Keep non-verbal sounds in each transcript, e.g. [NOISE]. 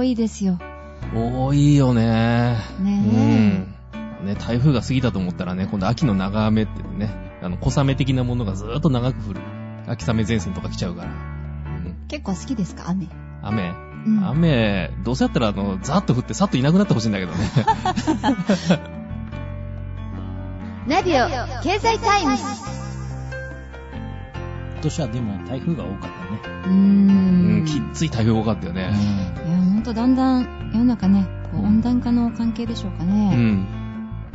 多いですよ。多いよね。ねうん。ね、台風が過ぎたと思ったらね、今度秋の長雨ってね、あの、小雨的なものがずーっと長く降る。秋雨前線とか来ちゃうから。うん。結構好きですか、雨。雨？うん雨、どうせやったらあの、ザーッと降ってさっといなくなってほしいんだけどね。[LAUGHS] ナビオ経済タイムズ。今年はでも台風が多かったね。うーうんん。きっつい台風多かったよね。いや、ほんとだんだん世の中ね、こう温暖化の関係でしょうかうね。ん。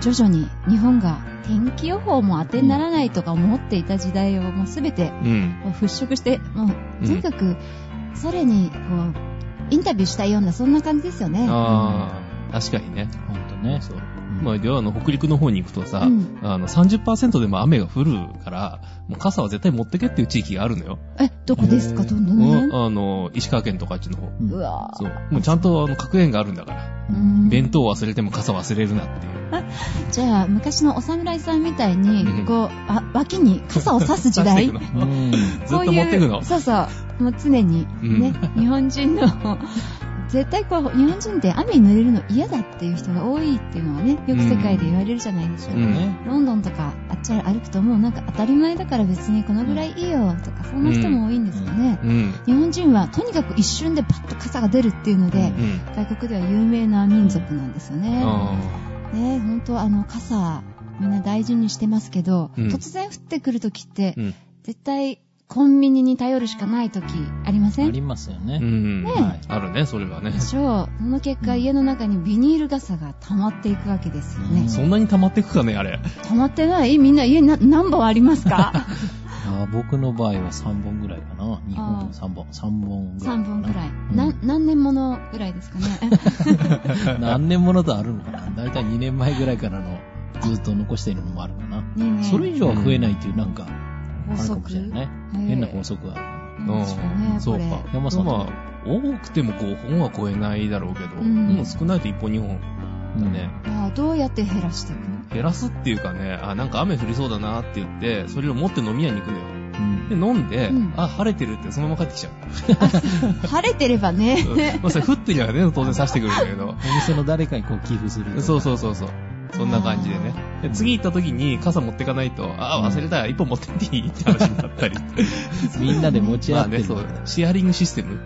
徐々に日本が天気予報も当てにならないとか思っていた時代をもうすべて払拭して、もう、とにかく、それに、こう、インタビューしたいような、そんな感じですよね。ああ、確かにね。ほんとね。そう。うんまあ、ではあの、北陸の方に行くとさ、うんあの、30%でも雨が降るから、もう傘は絶対持ってけっていう地域があるのよ。え、どこですか？どんどんうんね。あの、石川県とかあっちの方。うわそう。もうちゃんとあの、格言があるんだから。うん弁当忘れても傘忘れるなっていう。[LAUGHS] じゃあ、昔のお侍さんみたいにうん、こう、あ、脇に傘を差す時代 [LAUGHS] 刺していうん。[LAUGHS] ずっと持ってくのそうそう。もう常に、うんね、日本人の、絶対こう、日本人って雨に濡れるの嫌だっていう人が多いっていうのはね、よく世界で言われるじゃないでしょうか。うんね。ロンドンとかあっち歩くともうなんか当たり前だから別にこのぐらいいいよとか、そんな人も多いんですよね。うん。日本人はとにかく一瞬でパッと傘が出るっていうので、うん。外国では有名な民族なんですよね。あね本当あの傘みんな大事にしてますけど、うん突然降ってくるときって。絶対コンビニに頼るしかないときありません？ありますよね。うん。ねはいあるね、それはねで。しょう。その結果、家の中にビニール傘が溜まっていくわけですよねうん。そんなに溜まってくかね、あれ。溜まってない？みんな家にな何本ありますか？[LAUGHS] あー僕の場合は3本ぐらいかな。2あー本、3本、3本ぐらい。?3 本ぐらい。うんな何年ものぐらいですかね？[LAUGHS] [LAUGHS] 何年ものとあるのかなだいたい2年前ぐらいからのずっと残しているのもあるかな。それ以上は増えないっていうなんか、法あるかも則しれな変な法則がある。そうか。山さんまあ、多くても5本は超えないだろうけど、うんもう少ないと1本2本だね。ああどうやって減らしていくの？減らすっていうかね、あ、なんか雨降りそうだなって言って、それを持って飲み屋に行くのよ。うんで、飲んで、うんあ、晴れてるってそのまま帰ってきちゃう。[LAUGHS] 晴れてればね。[LAUGHS] うんまあ、それ降ってりゃね、当然刺してくるんだけど。[LAUGHS] お店の誰かにこう寄付する。そうそうそうそう。そんな感じでね。で次行った時に傘持ってかないと、あ、忘れた、一本持ってっていい？って話になったり。[LAUGHS] みんなで持ち合ってるそう、シェアリングシステム。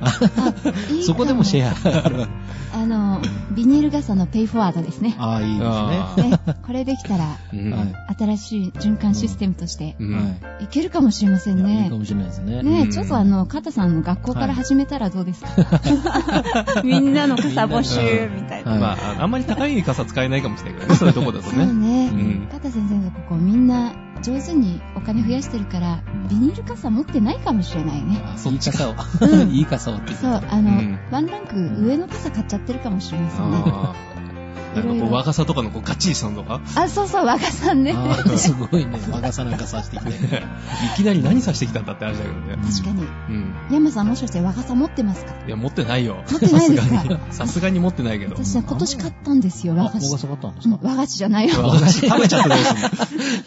いいそこでもシェア。ア [LAUGHS] あの、ビニール傘のペイフォワードですね。ああ、いいあですね。ね、これできたら、うんはい新しい循環システムとしてうんはいけるかもしれませんいやいいねか。もしれないですね。ねちょっとあの、カタさんの学校から始めたらどうですか、[LAUGHS] みんなの傘募集みたいな。はいまあ、ああんまり高い傘使えないかもしれないけどね、そういうとこだとそうね。ね。うんカタ先生がここみんな上手にお金増やしてるから、ビニール傘持ってないかもしれないね。あそっち傘を。うん [LAUGHS] いい傘をってそう、あの、うんワンランク上の傘買っちゃってるかもしれませんね。なんかこう、和傘とかのこうガッチリしたのとか、あ、そうそう、和傘さんね。すごいね。和傘なんかさしてきて。[LAUGHS] いきなり何さしてきたんだって話だけどね。確かに。うん。山さんもしかして和傘持ってますか？いや、持ってないよ。持ってないですか？さすがに。さすがに持ってないけど。私は今年買ったんですよ、あ、和菓子。和傘買ったんですか？うん和菓子じゃないよ。和菓子食べちゃったどうす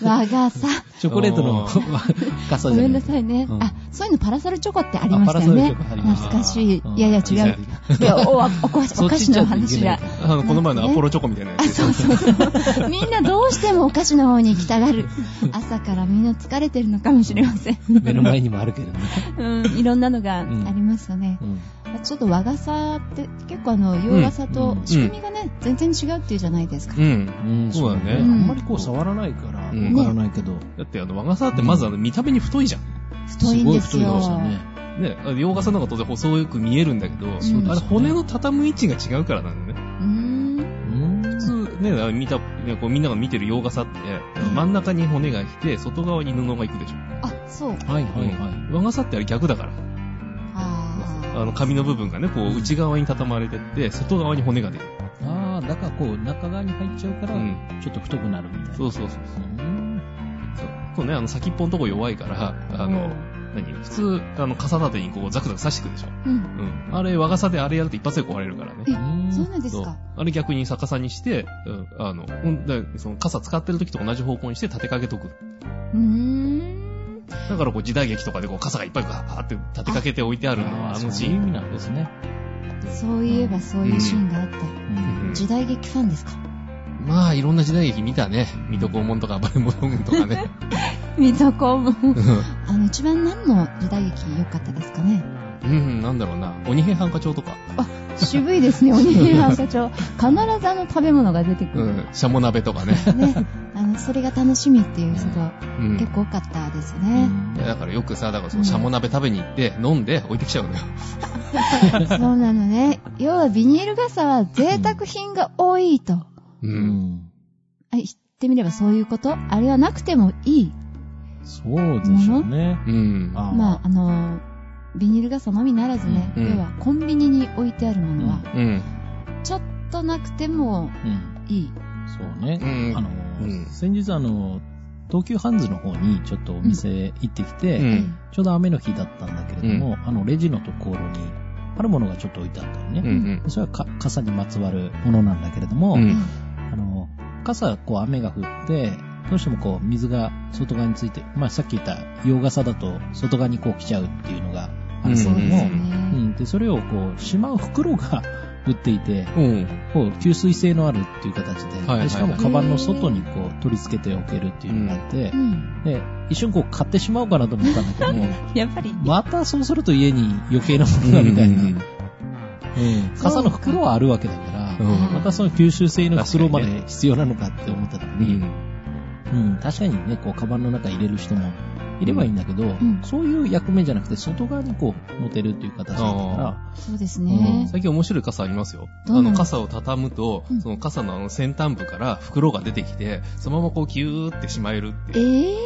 [LAUGHS] 和傘。チョコレートのあ傘じゃないごめんな。さいね。うんあ、そういうのパラソルチョコってありましたよね。懐かしい。うんいやいや違う。いや、お、お、おお菓子の話だ。あの、この前のアポロチョコみたいなやあ、つ。そうそうそう。みんなどうしてもお菓子の方に行きたがる。[LAUGHS] 朝からみんな疲れてるのかもしれません。目の前にもあるけどね。うん、いろんなのがありますよね。うん。ちょっと和傘って結構あの、洋傘と仕組みがね、全然違うっていうじゃないですか。うん。うん、そうだねあんまりこう触らないから、うんわからないけど。だってあの、和傘ってまずあの、見た目に太いじゃん。太いんですよ。ごい太いね。洋傘の方が当然細く見えるんだけど、そうですよねあれ骨の畳む位置が違うからなんだよね。ね、見た、ねこうみんなが見てる洋傘って、真ん中に骨が来て、外側に布が行くでしょ。あ、そう。はいはいはい。和傘ってあれ逆だから。ああの、紙の部分がね、こう、内側に畳まれてって、外側に骨が出る。ああ、だからこう、中側に入っちゃうから、うんちょっと太くなるみたいな。そうそうそう。うん。そうそうね、あの、先っぽのとこ弱いから、あの、何？普通、あの、傘立てにこう、ザクザク刺してくるでしょ？ーうん。うん。あれ、和傘であれやると一発で壊れるからね。えうんそうなんですか？。あれ逆に逆さにして、うん、あの、うんだその傘使ってる時と同じ方向にして立てかけとく。うーん。だからこう時代劇とかでこう傘がいっぱいガーって立てかけて置いてあるのは、あのシーン。なんですね。そういえばそういうシーンがあった。うん時代劇ファンですか？まあ、いろんな時代劇見たね。水戸黄門とか暴れ者軍とかね。水戸黄門。うあの、一番何の時代劇良かったですかね？ん、なんだろうな。鬼平犯科帳とか。渋いですね、[LAUGHS] 鬼平犯科帳。必ずあの食べ物が出てくる。うん、シャモ鍋とかね。ね。あの、それが楽しみっていう人がうん。結構多かったですうね。んいやだからよくさ、だからそのシャモ鍋食べに行って、飲んで置いてきちゃうのよ。[LAUGHS] そうなのね。要はビニール傘は贅沢品が多いと。う。うんんあ言ってみればそういうこと？あれはなくてもいい。そうでしょうね。うん。あまあ、あの、ビニール傘のみならずね、うん要はコンビニに置いてあるものは、うん。ちょっとなくてもうん。いい。そうね。うんあの、うん先日あの、東急ハンズの方にちょっとお店行ってきて、うんちょうど雨の日だったんだけれども、あの、レジのところに、あるものがちょっと置いてあったよね。うん。それはか傘にまつわるものなんだけれども、うんあの、傘、こう雨が降って、どうしてもこう水が外側について、まあさっき言った洋傘だと外側にこう来ちゃうっていうのがあるけそうですれども、ね。うん、で、それをこうしまう袋が売っていて、うん。こう吸水性のあるっていう形で、はいはいでしかもカバンの外にこう取り付けておけるっていうのがあってう、ん。で、一瞬こう買ってしまおうかなと思ったんだけども、やっぱり、またそうすると家に余計なものがみたいな、うん傘の袋はあるわけだから、うんまたその吸収性の袋まで必要なのかって思った時に、うん。確かにね、こう、カバンの中入れる人もいればいいんだけど、んそういう役目じゃなくて、外側にこう、持てるっていう形だから、そうですね。最近面白い傘ありますよ。あの傘を畳むとうん、その傘のあの先端部から袋が出てきて、そのままこうキューってしまえるってえいう。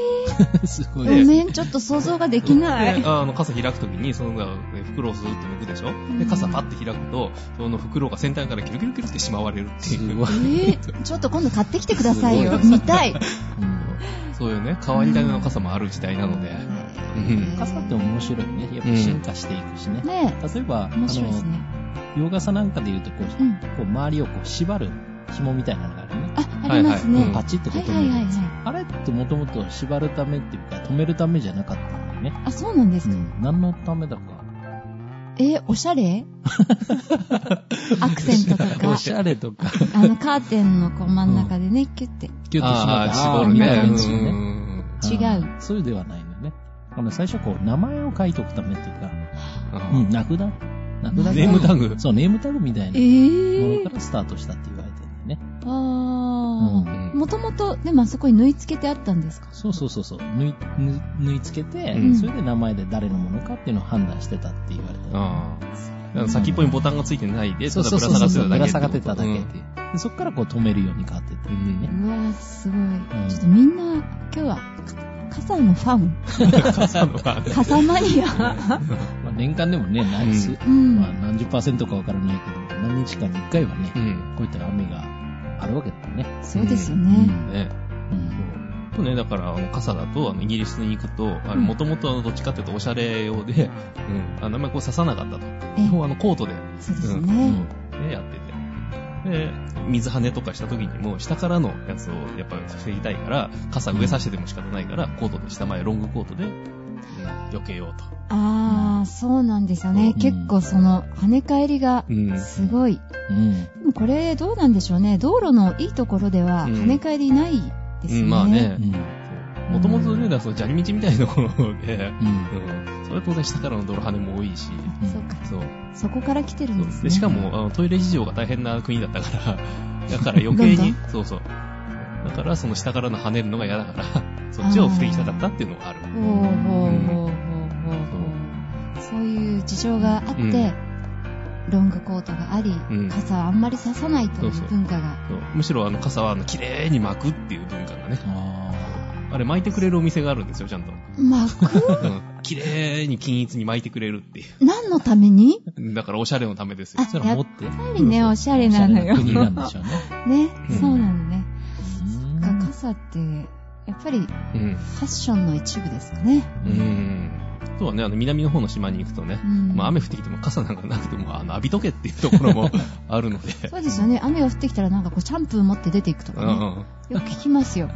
ぇ [LAUGHS] すごー、い。ごめん、ちょっと想像ができないで。あの傘開くときに、そのえ袋をスーッと抜くでしょ？で、傘パッて開くと、その袋が先端からキュルキュルキュルってしまわれるっていう。すごい。えー、ちょっと今度買ってきてくださいよ。見たい。う [LAUGHS] んそういうね、変わり種の傘もある時代なので。うん。傘って面白いね。やっぱ進化していくしね。ね例えば。あの、洋傘なん。かで言うと、こう、周りをこう縛る紐みたいなのがあるね。あ、ありますね。はいはいうん。パチッとこ止める。あれってもともと縛るためっていうか、止めるためじゃなかったん。だよね。あ、そうなん。ですか。うん。何のためだか。えー、おしゃれ？[LAUGHS] アクセントとか？お、しゃれとか、あの、カーテンのこう真ん中でね、キュッて。キュッと締まああ、った。絞るね。違うそういうではないのよね。あの、最初こう、名前を書いておくためっていうか、あうん、名札名札ネームタグそう、ネームタグみたいえなもの。からスタートしたって言わあうんー。もともと、でもあそこに縫い付けてあったんですか？そうそうそうそう。縫い、縫い縫い付けて、うんそれで名前で誰のものかっていうのを判断してたって言われてる。ああ。先っぽにボタンがついてないで、そうそうそうそう。ぶら下がってただけぶら下がってただけうんっていう。でそっからこう止めるように変わってっていうね。うわー、すごい。ちょっとみんな、今日は、か傘のファン傘のはね傘マニア [LAUGHS] まあ、年間でもね、何数、うんまあ、何十パーセントかわからないけど、何日かに一回はね、うん。こういった雨があるわけだよね。そうですよね。ね。うん。とね、だから、あの、傘だと、あの、イギリスに行くと、あの、うんもともと、あの、どっちかっていうと、おしゃれ用で、うん、あの、あんまりこう刺さなかったと。え基本、あの、コートで、そうですうね。ん。ね、やってて。で、水跳ねとかした時にも、下からのやつをやっぱり防ぎたいから、傘上さしてでも仕方ないから、コートで下前ロングコートで、うん、避けようと。あー、そうなんですよね。うん結構その、跳ね返りがうん。すごい。うん。でもこれ、どうなんでしょうね。道路のいいところでは、うん跳ね返りないですよね。うん、まあねう。ん。もともとね、だからその砂利道みたいなところで、うん。うん。それは当然下からの泥跳ねも多いし、うんそうか。そう。そこから来てるんですね。でしかも、あの、トイレ事情が大変な国だったから、[LAUGHS] だから余計に、そうそう。だから、その下からの跳ねるのが嫌だから、[LAUGHS] そっちを防ぎたかったっていうのがある。ほうほうほうほうほうほう。そういう事情があって、うんロングコートがあり、うん傘はあんまり刺さないという文化が。むしろあの傘はあの綺麗に巻くっていう文化がね。ああれ巻いてくれるお店があるんですよ、ちゃんと。巻くうん。綺麗に均一に巻いてくれるってい何のためにう。だからおしゃれのためですよあ。それは持って。やっぱりね、おしゃれなのよ。国なんでしょうね。ね、うんそうなのね。うん傘って、やっぱりフうん。ァッションの一部ですかね。うん。あとはね、あの南の方の島に行くとね、うんまあ雨降ってきても傘なんかなくても、あの、浴びとけっていうところも [LAUGHS] あるので。そうですよね。雨が降ってきたらなんかこう、シャンプー持って出ていくとかね。うん。よく聞きますよ。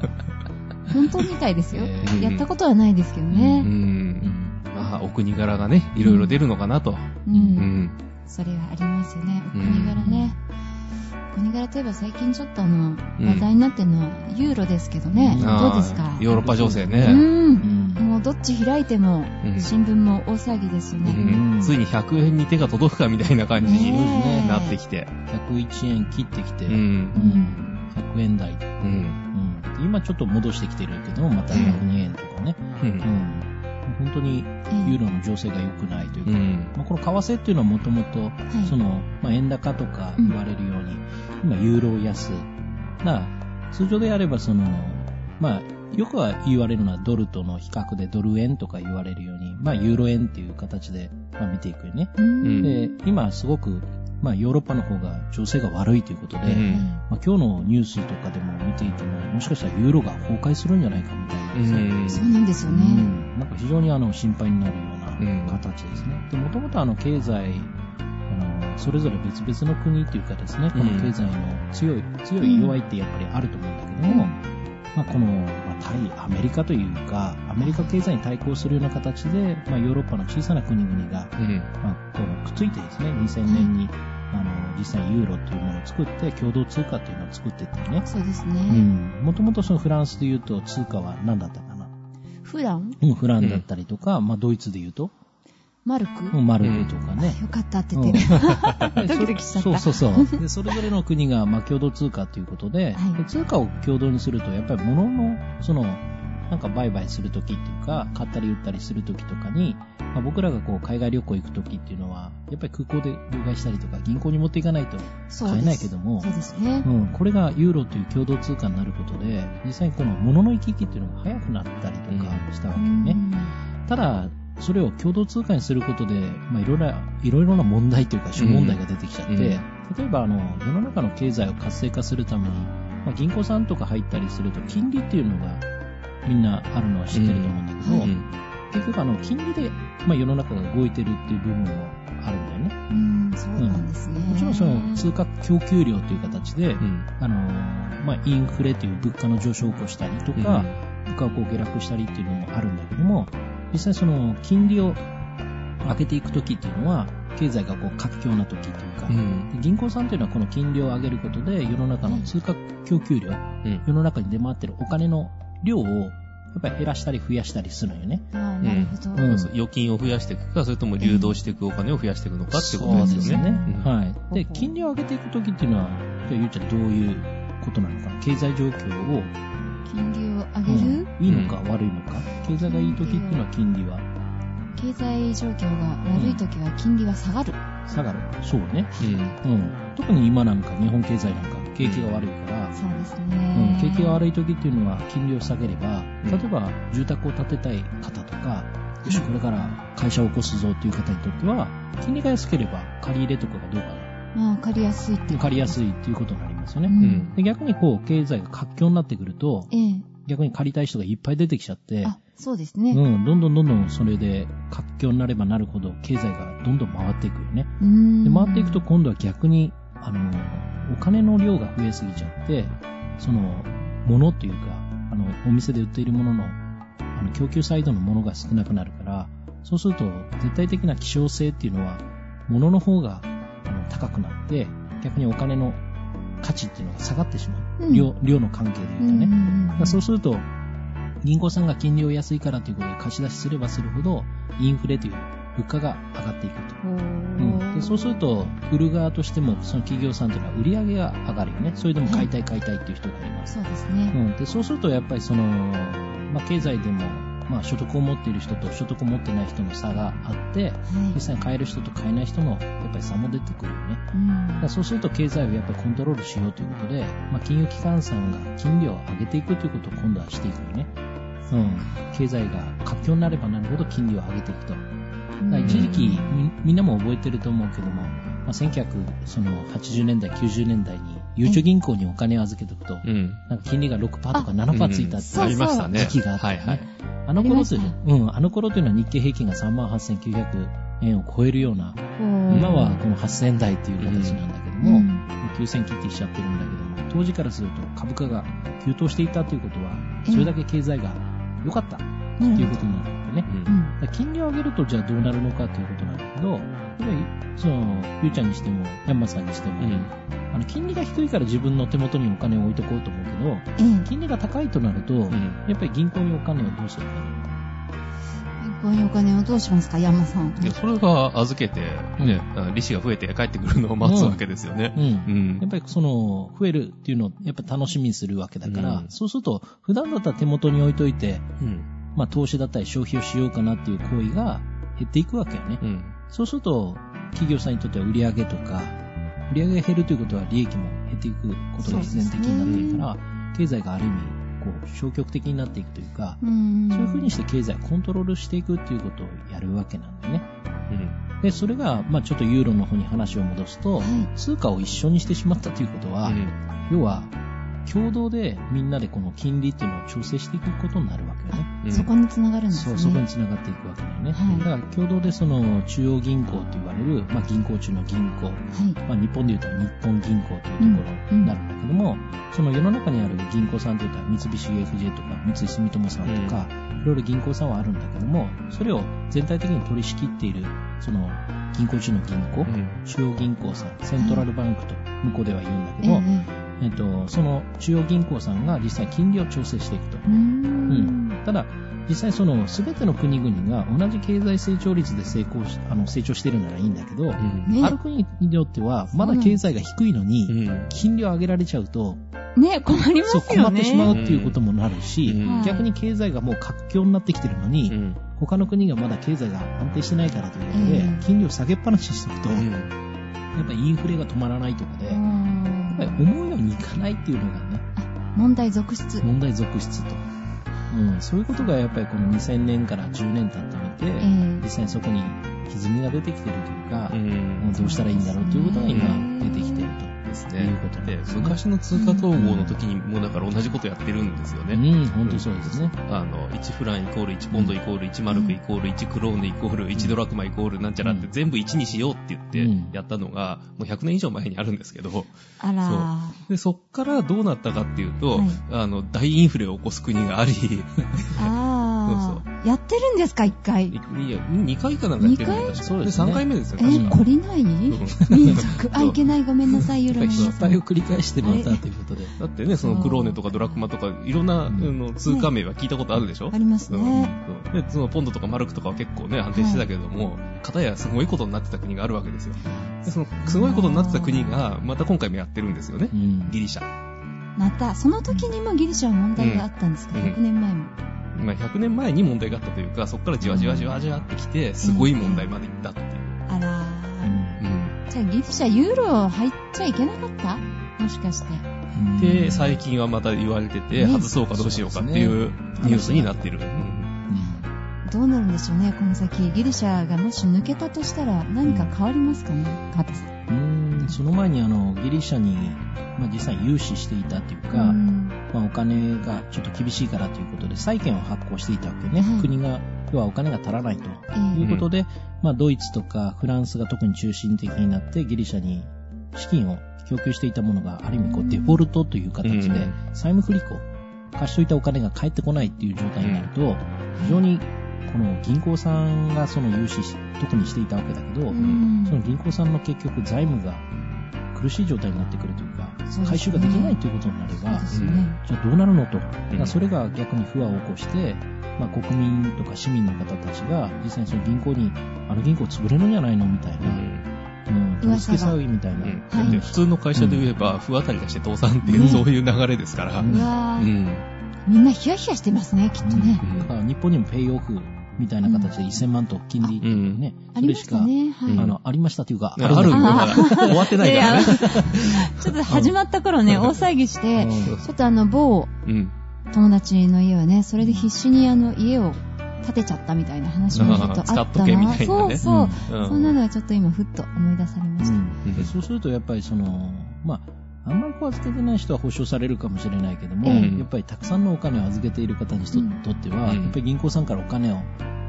本当みたいですよ。え [LAUGHS] ーやったことはないですけどう。ね。うんん。まあ、お国柄がね、いろいろ出るのかなと。う。うんん。それはありますよね。お国柄ね。お国柄といえば最近ちょっとあの、うん話題になってるのはユーロですけどね。うんどうですか？ヨーロッパ情勢う。ね。うんん。もうどっち開いても、うん新聞も大騒ぎですようね。んついに100円に手が届くかみたいな感じになってきて。101円切ってきて、う。うんん。100円台。うん。うん。今ちょっと戻してきてるけど、また102円とかね。う。うんん。本当にユーロの情勢が良くないというか、うん。まあ、この為替っていうのはもともと、はいその、まあ、円高とか言われるように、今、ユーロ安。だから、通常であれば、その、まあ、よくは言われるのはドルとの比較でドル円とか言われるように、まあ、ユーロ円っていう形で、まあ、見ていくよね。うんで、今、すごく、まあ、ヨーロッパの方が情勢が悪いということで、うんまあ、今日のニュースとかでも見ていても、もしかしたらユーロが崩壊するんじゃないかみたいなうんそうなんですようね。んなんか非常にあの心配になるよううんな形ですね。で、もともとあの経済、あの、それぞれ別々の国っていうかですね、この経済の強い、強い弱いってやっぱりあると思うんだけども、まあこの、まあ対アメリカというか、アメリカ経済に対抗するような形で、まあヨーロッパの小さな国々が、うん。まあこのくっついてですね、2000年に、あの、実際にユーロっていうものを作って、共同通貨っていうのを作っていったりね。そうですうね。ん。もともとそのフランスで言うと通貨は何だったかな普段、うん、フランだったりとか、まあ、ドイツで言うと、マルク、うんマルクとかね。よかったっててる。[LAUGHS] ドキドキしちゃった。そうそうそう。で、それぞれの国が、まあ、共同通貨ということで、はいで通貨を共同にすると、やっぱり物の、その、なんか売買するときっていうか、買ったり売ったりするときとかに、まあ、僕らがこう、海外旅行行くときっていうのは、やっぱり空港で両替したりとか、銀行に持っていかないと買えないけどもそう、ですね。うん、これがユーロという共同通貨になることで、実際にこの物の行き来っていうのが早くなったりとかしたわけよね。ただ、それを共同通貨にすることで、まあ、いろいろな、いろいろな問題というか、諸問題が出てきちゃって、うん例えば、あの、世の中の経済を活性化するために、まあ、銀行さんとか入ったりすると、金利っていうのが、みんなあるのは知ってると思うんだけど、うんうん結局、あの、金利で、まあ、世の中が動いてるっていう部分もあるんだよね。うん、そうなんですね。もちろん、その、通貨供給量という形で、うん。あの、まあ、インフレという物価の上昇を起こしたりとか、物価をこう下落したりっていうのもあるんだけども、実際その金利を上げていくときっていうのは、経済がこう活況なときというか、うん。銀行さんというのはこの金利を上げることで、世の中の通貨供給量、うん。世の中に出回ってるお金の量を、やっぱり減らしたり増やしたりするのよね。なるほど。うんそう預金を増やしていくか、それとも流動していくお金を増やしていくのかっていうことですよね。うんはい。で、金利を上げていくときっていうのは、じゃあゆうちゃんどういうことなのか？な経済状況を、金利を上げる、うんいいのか悪いのか？経済がいいときっていうのは金利は？経済状況が悪い時は金利は下がる。下がる。そうね。うんうん。特に今なんか日本経済なんか景気が悪いから、そうですうんね。景気が悪い時っていうのは金利を下げれば、うん例えば住宅を建てたい方とか、よし、これから会社を起こすぞっていう方にとっては、金利が安ければ借り入れとかがどうかまあ、借りやすいってな。借りやすい。いっていうことになりますよね。うん。で逆にこう、経済が活況になってくると、ええ。逆に借りたい人がいっぱい出てきちゃって、あ、そうですね。うん、どんどんどんどんそれで活況になればなるほど経済がどんどん回っていくよね。で、回っていくと今度は逆に、あの、お金の量が増えすぎちゃって、その、ものっていうか、あの、お店で売っているものの、あの、供給サイドのものが少なくなるから、そうすると、絶対的な希少性っていうのは、ものの方が、あの、高くなって、逆にお金の価値っていうのが下がってしまう。うん量、量の関係で言うとね。うそうすると、銀行さんが金利を安いからということで貸し出しすればするほど、インフレという物価が上がっていくと。ほうーん、でそうすると、売る側としても、その企業さんというのは売り上げが上がるよね。それでも買いたい買いたいっていう人がいます。そうですね。うん、でそうすると、やっぱりその、まあ、経済でも、まあ、所得を持っている人と所得を持ってない人の差があって、はい。実際に買える人と買えない人の、やっぱり差も出てくるよね。うんそうすると経済をやっぱりコントロールしようということで、まあ、金融機関さんが金利を上げていくということを今度はしていくよね。うん。経済が活況になればなるほど金利を上げていくと。一時期み、みんなも覚えてると思うけども、まあ、1980年代、90年代に、ゆうちょ銀行にお金を預けておくと、うん。なんか金利が6%とか7%ついたってそうありましたね。時期があって、ね。はいはい。あの頃ってありまね、うん、あの頃というのは日経平均が38,900円を超えるような、今はこの8,000円台っていう形なんだけども、うん。9000切ってきちゃってるんだけども、当時からすると株価が急騰していたということは、それだけ経済が良かったということになるよね。うん金利を上げるとじゃあどうなるのかということなんだけど、ぱり、その、ゆうちゃんにしても、ヤンマさんにしても、うん。あの、金利が低いから自分の手元にお金を置いとこうと思うけど、ええ。金利が高いとなると、うん。やっぱり銀行にお金をどうするか？銀行にお金をどうしますか、山さん。いや、それは預けて、ね、あ利子が増えて帰ってくるのを待つわけですよね。うん。うんやっぱりその、増えるっていうのをやっぱ楽しみにするわけだから、うんそうすると、普段だったら手元に置いといて、うん。まあ投資だったり消費をしようかなっていう行為が減っていくわけよね。うん。そうすると、企業さんにとっては売上とか、売上が減るということは利益も減っていくことが必然的になっていくから、経済がある意味、こう、消極的になっていくというか、うん。そういう風にして経済をコントロールしていくっていうことをやるわけなんだよね。うん。で、それが、まあちょっとユーロの方に話を戻すと、はい通貨を一緒にしてしまったということは、要は、共同でみんなでこの金利っていうのを調整していくことになるわけよね。うんそこに繋がるんですね。そう、そこに繋がっていくわけだよね。はいだから共同でその中央銀行と言われる、まあ銀行中の銀行、はい。まあ日本で言うと日本銀行というところになるんだけども、その世の中にある銀行さんというと三菱 UFJ とか三井住友さんとか、いろいろ銀行さんはあるんだけども、それを全体的に取り仕切っている、その銀行中の銀行、うん。中央銀行さん、セントラルバンクと向こうでは言うんだけええど、えっと、その中央銀行さんが実際金利を調整していくと。うーん。ただ、実際その全ての国々が同じ経済成長率で成功し、あの、成長しているならいいんだけど、うん。ねある国によってはまだ経済が低いのに、うん。金利を上げられちゃうと、ね、困りますよね。困ってしまうっていうこともなるし、うん逆に経済がもう活況になってきてるのに、うん。他の国がまだ経済が安定してないからということで、うん金利を下げっぱなしにしておくと、うん。やっぱりインフレが止まらないとかで、ぱりん思うようにいかないっていうのがね、問題続出。問題続出と。うん、そういうことがやっぱりこの2000年から10年経ってみて、ええ実際にそこに歪みが出てきてるというか、うんもうどうしたらいいんだろうということが今出てきてるですということで。昔の通貨統合の時にもだから同じことやってるんですよね。うん、本当にそうですね。あの、1フランイコール1ポンドイコール1マルクイコール1クローネイコール1ドラクマイコールなんちゃらってうん。全部1にしようって言うんってやったのが、もう100年以上前にあるんですけど、あらで、そっからどうなったかっていうと、はい。あの、大インフレを起こす国があり、いやってるんですか、一回？いや、2回かなんかやってるんだ二回確かそうですね3回目ですよ、え、確か。懲りない？民族？[LAUGHS] あ、いけない、ごめんなさい、ユーロのやっぱり失。敗を繰り返してまたということで。だってね、そのクローネとかドラクマとか、いろんな、あの通貨名は聞いたことあるでしょ、ありますね。うんで、そのポンドとかマルクとかは結構ね、安定してたけれども、片やすごいことになってた国があるわけですよ。で、その、すごいことになってた国が、また今回もやってるんですよねう。ん。ギリシャ。また、その時にもギリシャは問題があったんですか、うん ?100 年前も。まあ、100年前に問題があったというか、そこからじわじわじわじわってきて、すごい問題までいったっていう。あらうー。んうん。じゃあギリシャ、ユーロ入っちゃいけなかった？もしかして。で、最近はまた言われてて、ね外そうかどうしようかっていうニュースになってる。うんうんどうなるんでしょうね、この先。ギリシャがもし抜けたとしたら何か変わりますかね、川田さん。うーんその前にあの、ギリシャに、まあ、実際融資していたというか、うんまあ、お金がちょっと厳しいからということで、債券を発行していたわけね。はい国が、要はお金が足らないと。えいうことで、まあ、ドイツとかフランスが特に中心的になって、ギリシャに資金を供給していたものが、ある意味こう、デフォルトという形でうん、債務不履行、貸しといたお金が返ってこないっていう状態になると、非常に、この銀行さんがその融資し、特にしていたわけだけど、うん。その銀行さんの結局財務が苦しい状態になってくるという回収ができないということになれば。じゃあどうなるのと。それが逆に不安を起こして、まあ、国民とか市民の方たちが実際にその銀行に、あの銀行潰れるんじゃないのみたいな、うん、取り付け騒ぎみたいな。うんはい普通の会社で言えば、不当たり出して倒産っていう、ねそういう流れですから。うん。みんなヒヤヒヤしてますね、きっとね。だから日本にもペイオフみたいな形で1000万と金利ね、ありまそれしか、したね。はい。うんあの、ありましたというか、あるんだ終わってないからね。[LAUGHS] ちょっと始まった頃ね、大騒ぎして、うんちょっとあの、某うん。友達の家はね、それで必死にあの、家を建てちゃったみたいな話もちょっとあったな。あー使っとけみたいなねそうそう。うんそんなのはちょっと今、ふっと思い出されました。そうするとやっぱりその、まあ、あんまりこう預けてない人は保証されるかもしれないけども、うん。やっぱりたくさんのお金を預けている方にとっては、うん。やっぱり銀行さんからお金を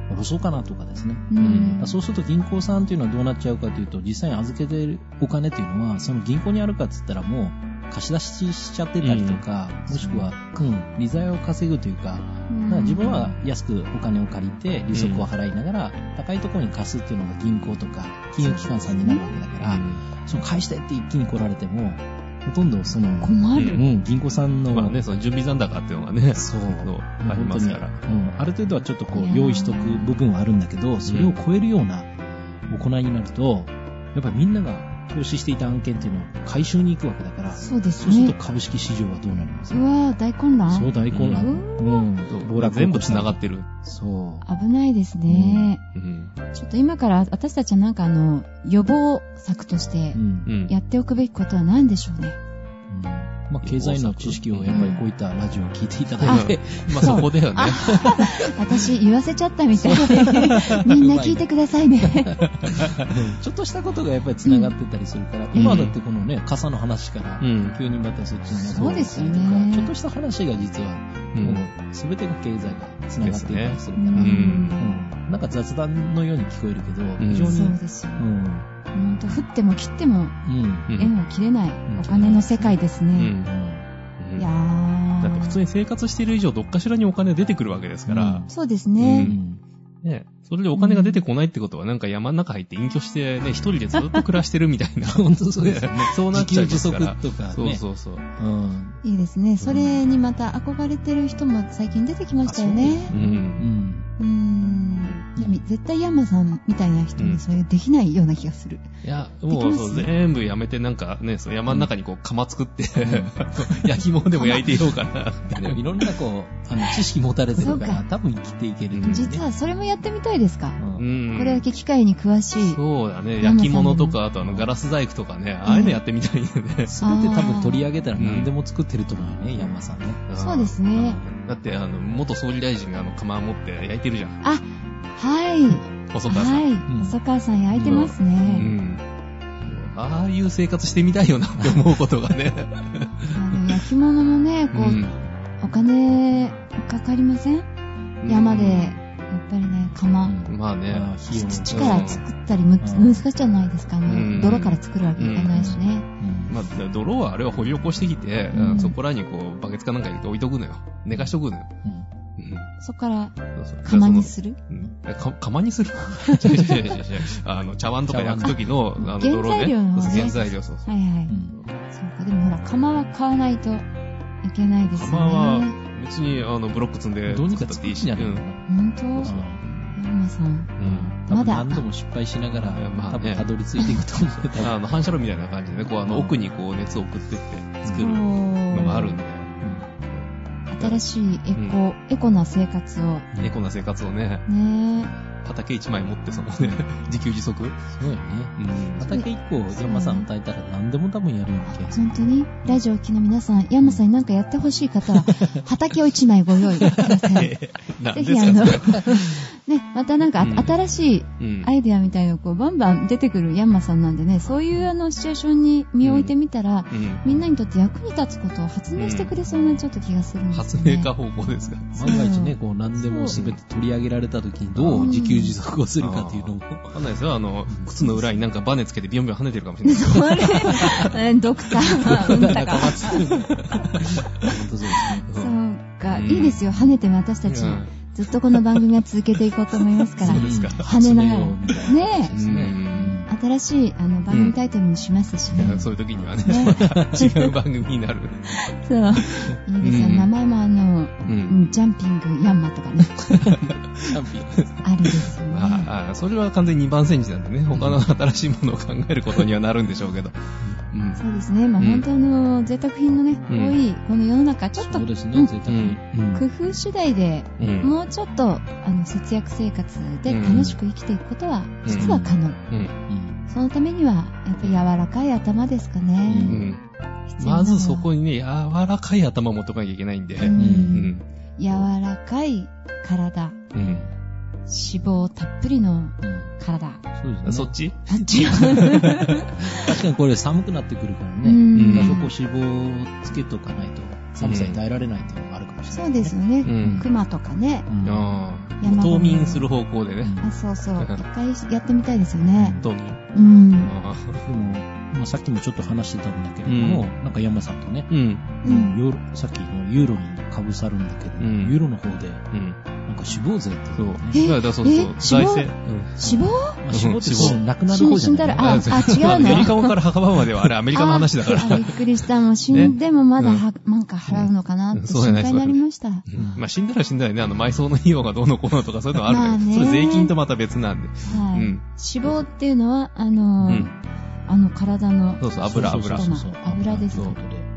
下ろそうかなとかですね。うん。そうすると銀行さんっていうのはどうなっちゃうかというと、実際に預けているお金っていうのは、その銀行にあるかって言ったらもう、貸し出ししちゃってたりとか、もしくは、うん、利材を稼ぐというか、自分は安くお金を借りて、利息を払いながら、高いところに貸すっていうのが銀行とか、金融機関さんになるわけだから、その返してって一気に来られても、ほとんどその、困る。うん、銀行さんの、まあね、その準備残高っていうのがね、そう、ありますから。うん、ある程度はちょっとこいう用意しとく部分はあるんだけど、それを超えるような行いになると、やっぱりみんなが投資していた案件っていうのを回収に行くわけだから、そうですそうすると。株式市場はどうなりますかうわー大混乱。そう大混乱。ううん。暴落全部繋がってる。そう。危ないですね。うん。ちょっと今から私たちはなんかあの、予防策として。やっておくべきことは何でしょうね。うんまあ、経済の知識をやっぱりこういったラジオを聞いていただいて、[LAUGHS] まあそこだよね。[LAUGHS] 私言わせちゃったみたいで、[LAUGHS] みんな聞いてくださいね。ちょっとしたことがやっぱり繋がってたりするから、今だってこのね、傘の話からう、ん。急にまたそっちになそうですよね。とかちょっとした話が実は、うん。もう全てが経済が繋がっていたりするから、ううん。うん。なんか雑談のように聞こえるけど、ん。非常に、そうですよ。うんほんと、降っても切ってもうんうん縁を切れないお金の世界ですね。うん。うんいやー。だって普通に生活している以上、どっかしらにお金出てくるわけですから、そうですうね。んね、それでお金が出てこないってことは、なんか山の中入って隠居してね、一人でずっと暮らしてるみたいな。本当そうですよね。そうなっちゃいますから。自給自足とかそうね。そうそう。うん。いいですね。それにまた憧れてる人も最近出てきましたよね。う。うんん。うーん。でも絶対ヤンマさんみたいな人にそれできないような気がする。いや、もうそう全部やめてなんかね、そう山の中にこう釜作って、[LAUGHS] 焼き物でも焼いていようかなっていね。ろんなこう、あの、知識持たれてるから多分生きていけるね。実はそれもやってみたいですか？う、うんん。これだけ機械に詳しい。そうだね。焼き物とか、あとあのガラス細工とかね、ああいうのやってみたいんでね。すべて多分取り上げたら何でも作ってると思うよね、ヤンマさんね。そうですね。だって、あの、元総理大臣があの釜持って焼いてるじゃん。あ、はい。細川さん。はい。ん細川さん焼いてますうね。ん。ああいう生活してみたいよなって思うことがね。あの焼き物もね、こう、うんお金かかりません？山で、やっぱりね、窯。まあね。土から作ったり難しいじゃないですか？あのうん泥から作るわけいかないしね。うんまあ、泥はあれは掘り起こしてきて、うんそこらにこう、バケツかなんか入れて置いとくのよ。寝かしとくのよ。うんうんそこからそうそう窯にする？うんえか釜にする [LAUGHS] 違う違う違う違うあの、茶碗とか焼くときの、あの、原泥ね。材料の方ねそう原材料、そうそう。はいはい。うんそうか、でもほら、窯は買わないといけないですよね。釜は、別に、あの、ブロック積んでどうにか作っていいし。うん。本当？うん山さん。うん多分まだ何度も失敗しながら、まあたどり着いていくと思う。あの、反射炉みたいな感じでね、こう、あの、奥にこう、熱を送ってって作るのがあるんで、新しいエコ、エコな生活を。エコな生活をね、ね畑一枚持って、そのね、[LAUGHS] 自給自足？そうよね。うん畑一個、ヤンマさん与えたら何でも多分やるような気がする。本当に？ラジオを聞きの皆さん、ヤンマさんに何かやってほしい方は、[LAUGHS] 畑を一枚ご用意ください。[LAUGHS] ぜひあのね、またなんかうん。新しいうん。アイデアみたいなのこうバンバン出てくるヤンマさんなんでね、そういうあのシチュエーションに身を置いてみたら、うん。みんなにとって役に立つことを発明してくれそうなちょっと気がするんです発よね。明家方向ですが。万が一ね、こう何でも全て取り上げられた時にどう自給自足をするかっていうのも。わかんないですよ。あの、靴の裏になんかバネつけてビヨンビヨン跳ねてるかもしれない。それ、[LAUGHS] えドクター、うんたか。本当そうですね。そうか、うんいいですよ、跳ねても私たち、うんずっとこの番組は続けていこうと思いますから。そうですか跳ねながねえ、新しいあの番組タイトルにしますしね。そういう時にはね、違う番組になる。[LAUGHS] そう。いいです名前もあの、ジャンピングヤンマとかね、[LAUGHS] チャンピオン。ありですよね。まあ、あそれは完全に2番煎じなんでね、他の新しいものを考えることにはなるんでしょうけど。うん。そうですね。まあ、うん本当あの、贅沢品のね、うん多い、この世の中、ちょっと、そうですね、うん贅沢に。うん工夫次第で、うん。もうちょっと、あの、節約生活で楽しく生きていくことは、実は可能。うん。うんそのためには、やっぱり柔らかい頭ですかうね。ん。必要なのはまずそこにね、柔らかい頭を持っとかなきゃいけないんで。ううんん。柔らかい体、うん。脂肪たっぷりのうん体。そうですね。そっち？あ、違う。確かにこれ寒くなってくるからね。うん多少こう脂肪をつけとかないと寒さに耐えられないっていうのがあるかもしれない、そうですよね。うん熊とかね。うんああ。山冬眠する方向でね。あ、そうそう。一回やってみたいですよね。冬眠？うん。あでも、まあ、さっきもちょっと話してたんだけれども、うなんか山さんとね、うん。うん。ヨーロさっきのユーロにかぶさるんだけど、うんユーロの方で、うん。なんか死亡税ってそう。いうのね。えだからそうえそう。財政？うん死亡まあ、死亡死亡亡くなる方じゃない、死んだら、あ、あ、違うメリのカ語から墓場まではあれアメリカの話だから。あびっくりした。もう死んでもまだなんか払うのかなって心配になりました。うんまあ死んだら死んだよね。あの埋葬の費用がどうのこうのとかそういうのはあるまあねけど、それ税金とまた別なんで。はい。うん死亡っていうのは、あの。あの体のそうそう、油、油。そうそう油です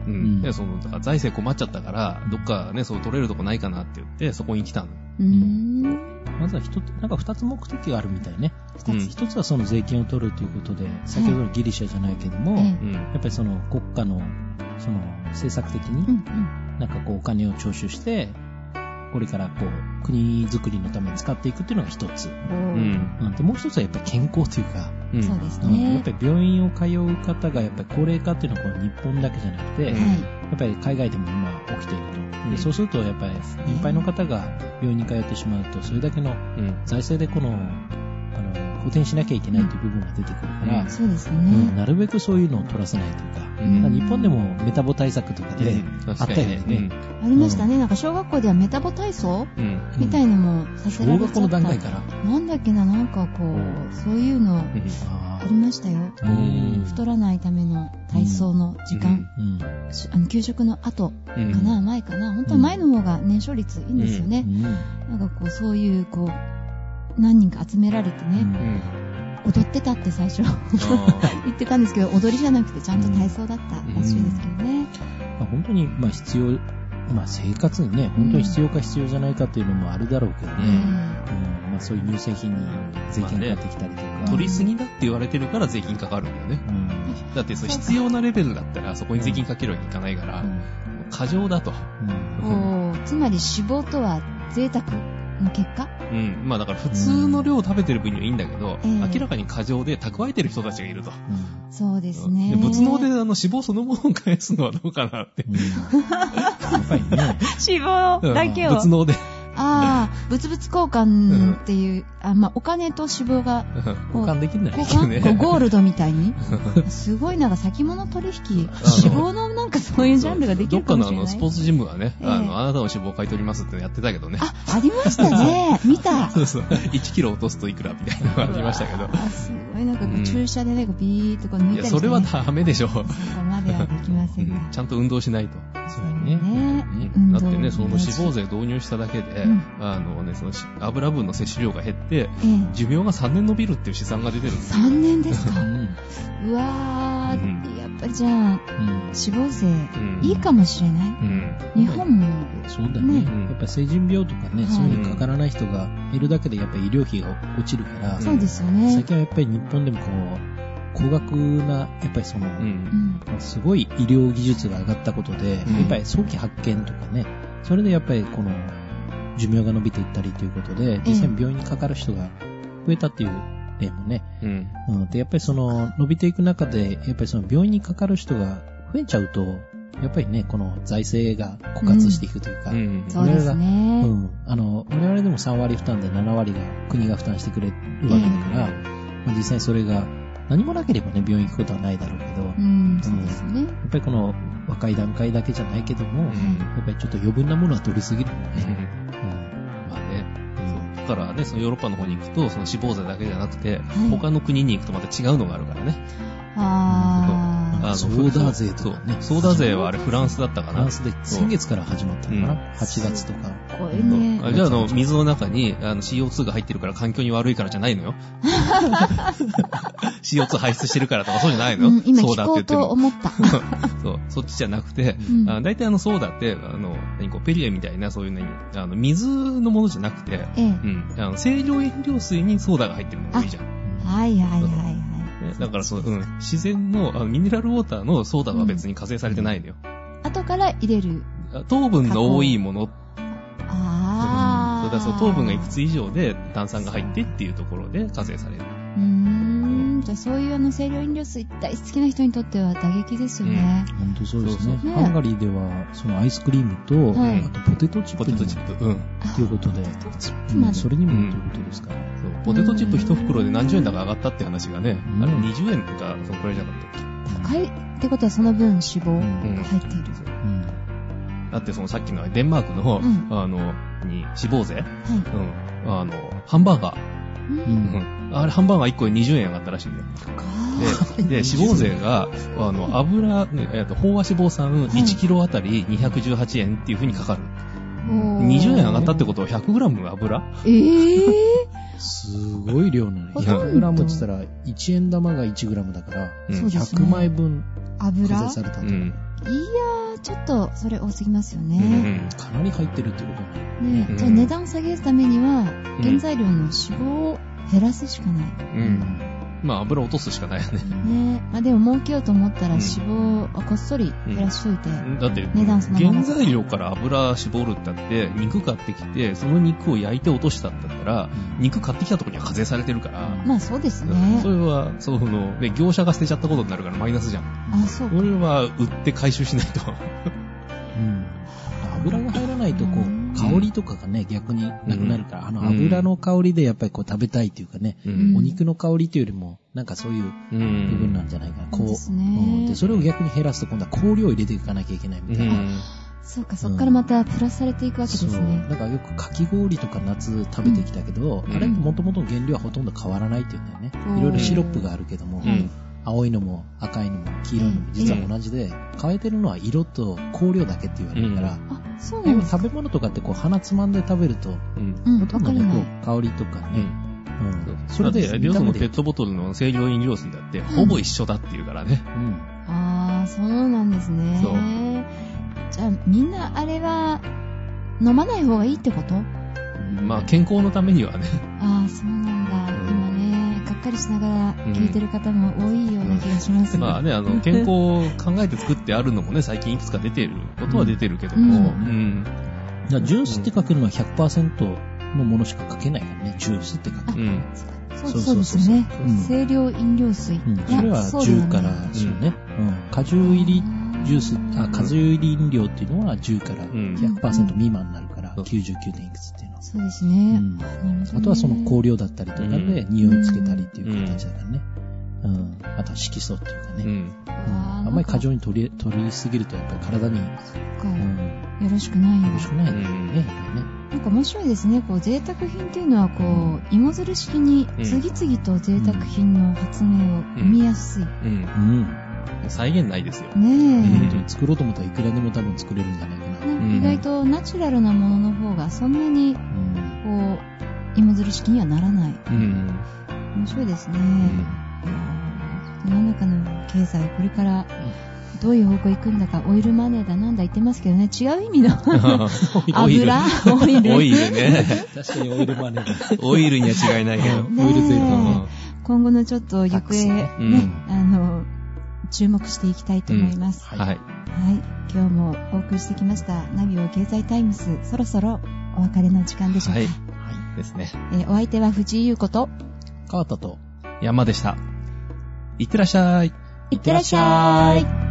うんん。で、その、だから財政困っちゃったから、どっかね、そう取れるとこないかなって言って、そこに来たの。うーん。まずは一つ、なんか二つ目的があるみたいね。うん一つはその税金を取るということで、先ほどのギリシャじゃないけども。やっぱりその国家の、その政策的に。なんかこうお金を徴収して、これからこう、国づくりのために使っていくっていうのが一つ。うん。うん、でもう一つはやっぱり健康というか、うん。そうですうんやっねぱ。り病院を通う方がやっぱり高齢化っていうのはこう日本だけじゃなくて、うんはい。やっぱり海外でも今起きていると。うんでそうするとやっぱり年配の方が病院に通ってしまうと、それだけのうん。財政でこの、あの、補填しなきゃいけないという部分が出てくるから、うんそうですうんね。なるべくそういうのを取らせないというか、うん日本でもメタボ対策とかで、うんあったよね。ありましたね。なんか小学校ではメタボ体操。みたいのもさせられちゃった。小学校の段階から？なんだっけな、なんかこう、そういうのうんあありましたよ。うん太らないための体操の時間。うん。しあの給食の後うんかな、前かな。本当は前の方が燃焼率いいんですよね。うん。なんかこう、そういう、こう、何人か集められてね、うん。踊ってたって最初あ [LAUGHS] 言ってたんですけど、踊りじゃなくてちゃんと体操だったらしいですけどね。まあ本当に、まあ必要、まあ生活にね、本当に必要か必要じゃないかっていうのもあるだろうけどうね。えうんまあそういう乳製品に税金がかかってきたりとか。ー取りすぎだって言われてるから税金かかるんだよね。うん。だってそう必要なレベルだったらそこに税金かけるわけにいかないから、過剰だと。うんおーつまり脂肪とは贅沢の結果うん。まあだから普通の量を食べてる分にはいいんだけど、ええ明らかに過剰で蓄えてる人たちがいると。そうですね。で仏脳であの脂肪そのものを返すのはどうかなって。うん [LAUGHS] やっぱりね、脂肪だけを。仏脳で。ああ、物々交換っていう、あ、まあ、お金と脂肪が [LAUGHS] 交換できるんだよね。ゴールドみたいに。[LAUGHS] すごいなんか先物取引、脂肪のなんかそういうジャンルができどっかるかもしれない。のあのスポーツジムはね、ええあの、あなたの脂肪を買い取りますってやってたけどね。あ、ありましたね。[LAUGHS] 見た。そうそう。1キロ落とすといくらみたいなのがありましたけど。あ、すごいなんか注射でね、ビーっとこう抜いいや、たりして、ね。それはダメでしょ。そこまではできませんが。ちゃんと運動しないと。そうだよね。ねうんだってね、その脂肪税導入しただけで、うんあのね、そのし油分の摂取量が減って、ええ寿命が3年伸びるっていう試算が出てるんですよ。3年ですか？うん。うわうんー、やっぱりじゃあ、うん脂肪税、うんいいかもしれない？うん。日本も、そうだよね。やっぱり成人病とかね、はいそういうのにかからない人がいるだけで、やっぱり医療費が落ちるから、そうですよね。最近はやっぱり日本でもこう、高額な、やっぱりその、う。うんん。すごい医療技術が上がったことで、うんやっぱり早期発見とかね、それでやっぱりこの、寿命が伸びていったりということで、実際に病院にかかる人が増えたっていう例もね、うん。うん、で、やっぱりその、伸びていく中で、やっぱりその病院にかかる人が増えちゃうと、やっぱりね、この財政が枯渇していくというか、ううんん。そうですうね。ん、あの、我々でも3割負担で7割が国が負担してくれるわけだから、まあ実際それが何もなければね、病院行くことはないだろうけど、やうん、そうですね。っぱりこの若い段階だけじゃないけども、うんやっぱりちょっと余分なものは取りすぎるんだうんね。からね、そのヨーロッパの方に行くと、その脂肪税だけじゃなくて、はい。他の国に行くとまた違うのがあるからね。ああのソーダ税とかねソーダ税はあれフランスだったかなフラン。スで先月から始まったのかな、うん ?8 月とか。ー、これね。あじゃあ、あの、水の中にあの CO2 が入ってるから環境に悪いからじゃないのよ。[LAUGHS] CO2 排出してるからとかそうじゃないのよ。うん、今ソー聞こうダって言っても。と思った。[LAUGHS] そう、そっちじゃなくて、うんあ大体あのソーダって、あの、何こう、ペリエみたいなそういうね、あの、水のものじゃなくて、ええ。うん、あの、清涼飲料水にソーダが入ってるのが多いじゃん。はいはいはいはい。ねだからそう、うん、自然のあのミネラルウォーターのソーダは別に課税されてないのよ。後から入れる。糖分の多いもの、ああ。だそう糖分がいくつ以上で炭酸が入ってっていうところで課税される。うーん。じゃあそういうあの清涼飲料水大好きな人にとっては打撃ですよね。本当そうですね。ハンガリーでは、そのアイスクリームと、はいあとポテトチッポプにもテトチップ。うん。ということで、ポテトチップうんまで。それにもということですから。ポテトチップ一袋で何十円だか上がったって話がね、うんあれ20円とか、そのくらいじゃなかったっ高いってことはその分脂肪うんが入っている。うんだってそのさっきのデンマークの、うんあの、に脂肪税？はい。うん。あの、ハンバーガー。う。うんんうん。あれハンバーガー1個で20円上がったらしいんだよ。で、で、脂肪税が、あの、油、ねえっと、飽和脂肪酸1キロあたり218円っていう風にかかる。20円上がったってことは 100g 油？えぇすごい量なの。ほとんど 100g って言ったら、1円玉が 1g だから、うんそうですね100枚分油？課税されたと。うん。いやー、ちょっとそれ多すぎますようね。ん。かなり入ってるってことね。うんねじゃあ値段下げるためには、原材料の脂肪を減らすしかない。うん。まあ油落とすしかないよね。ねまあでも儲けようと思ったらうん脂肪をこっそり減らしといて。だって、値段その原材料から油絞るってあって、肉買ってきて、その肉を焼いて落としたんだったら、肉買ってきたところには課税されてるから、まあそうですそね。れは、その、ね、業者が捨てちゃったことになるからマイナスじゃん。あ、そうかこ。れは売って回収しないと。うん。[LAUGHS] 油が入らないと、りとかがね、逆になくなるから、あのうん油の香りでやっぱりこう食べたいっていうかね、うんお肉の香りというよりも、なんかそういうう部分なんじゃないかな。こう。そうんで、それを逆に減らすと今度は香料を入れていかなきゃいけないみたいな。うんそうか、そっからまたプラスされていくわけですそう。ね。だからよくかき氷とか夏食べてきたけど、うんあれって元々の原料はほとんど変わらないっていうんだよね。うんいろいろシロップがあるけども、うん青いのも赤いのも黄色いのも実は同じで、変えてるのは色と香料だけって言われるから、あ、そうなんです食べ物とかってこう鼻つまんで食べると、うん。うん、ほとんどね。こう香りとかうんね、うんそれで、リオ炒めてスのペットボトルの清涼飲料水だって、ほぼ一緒だっていうからね。うんああ、そうなんですね。そうじゃあ、みんなあれは、飲まない方がいいってこと？まあ、健康のためにはね。ああ、そうなんだ。っかりしながら聞いてる方も多いような気がします。まあね、あの、[LAUGHS] 健康を考えて作ってあるのもね、最近いくつか出てることは出てるけども、ううんん。だからジュースって書けるのは100%のものしか書けないからね、ジュースって書く。うん。そうそうですよねうん。清涼飲料水。うん、それは10から10ね。うん。果汁入りジュース、あ、果汁入り飲料っていうのは10からん100%未満になるから、うん99点いくつっていうのは。そうですね。あとはその香料だったりとかでう匂いつけたりっていう形だからね。うん。あとは色素っていうかね。うん。うんあんまり過剰に取り取りすぎるとやっぱり体に、そっかうん、よろしくないよよろしくないようんね。やっぱりねなんか面白いですね。こう、贅沢品っていうのは、こう、芋づる式にうん次々と贅沢品の発明を生みやすい。うん。うん。再現ないですよ。ねえ。本当に作ろうと思ったらいくらでも多分作れるんじゃないかな。なんか意外とナチュラルなものの方がそんなに、うん。こう、芋づる式にはならない。うん。面白いですね。いやー世の中の経済、これからどういう方向行くんだか、オイルマネーだなんだ言ってますけどね、違う意味の [LAUGHS] 油、オイル。オイルね。確かにオイルマネーだ。オイルには違いないけど。ねオイル今後のちょっと行方、ねね、あの、注目していきたいと思います。はい。はい。今日もお送りしてきました、ナビオ経済タイムス、そろそろお別れの時間でしょうか。はい。はですね。えーお相手は藤井優子と、い。川田と、山でした。いってらっしゃい。いってらっしゃい。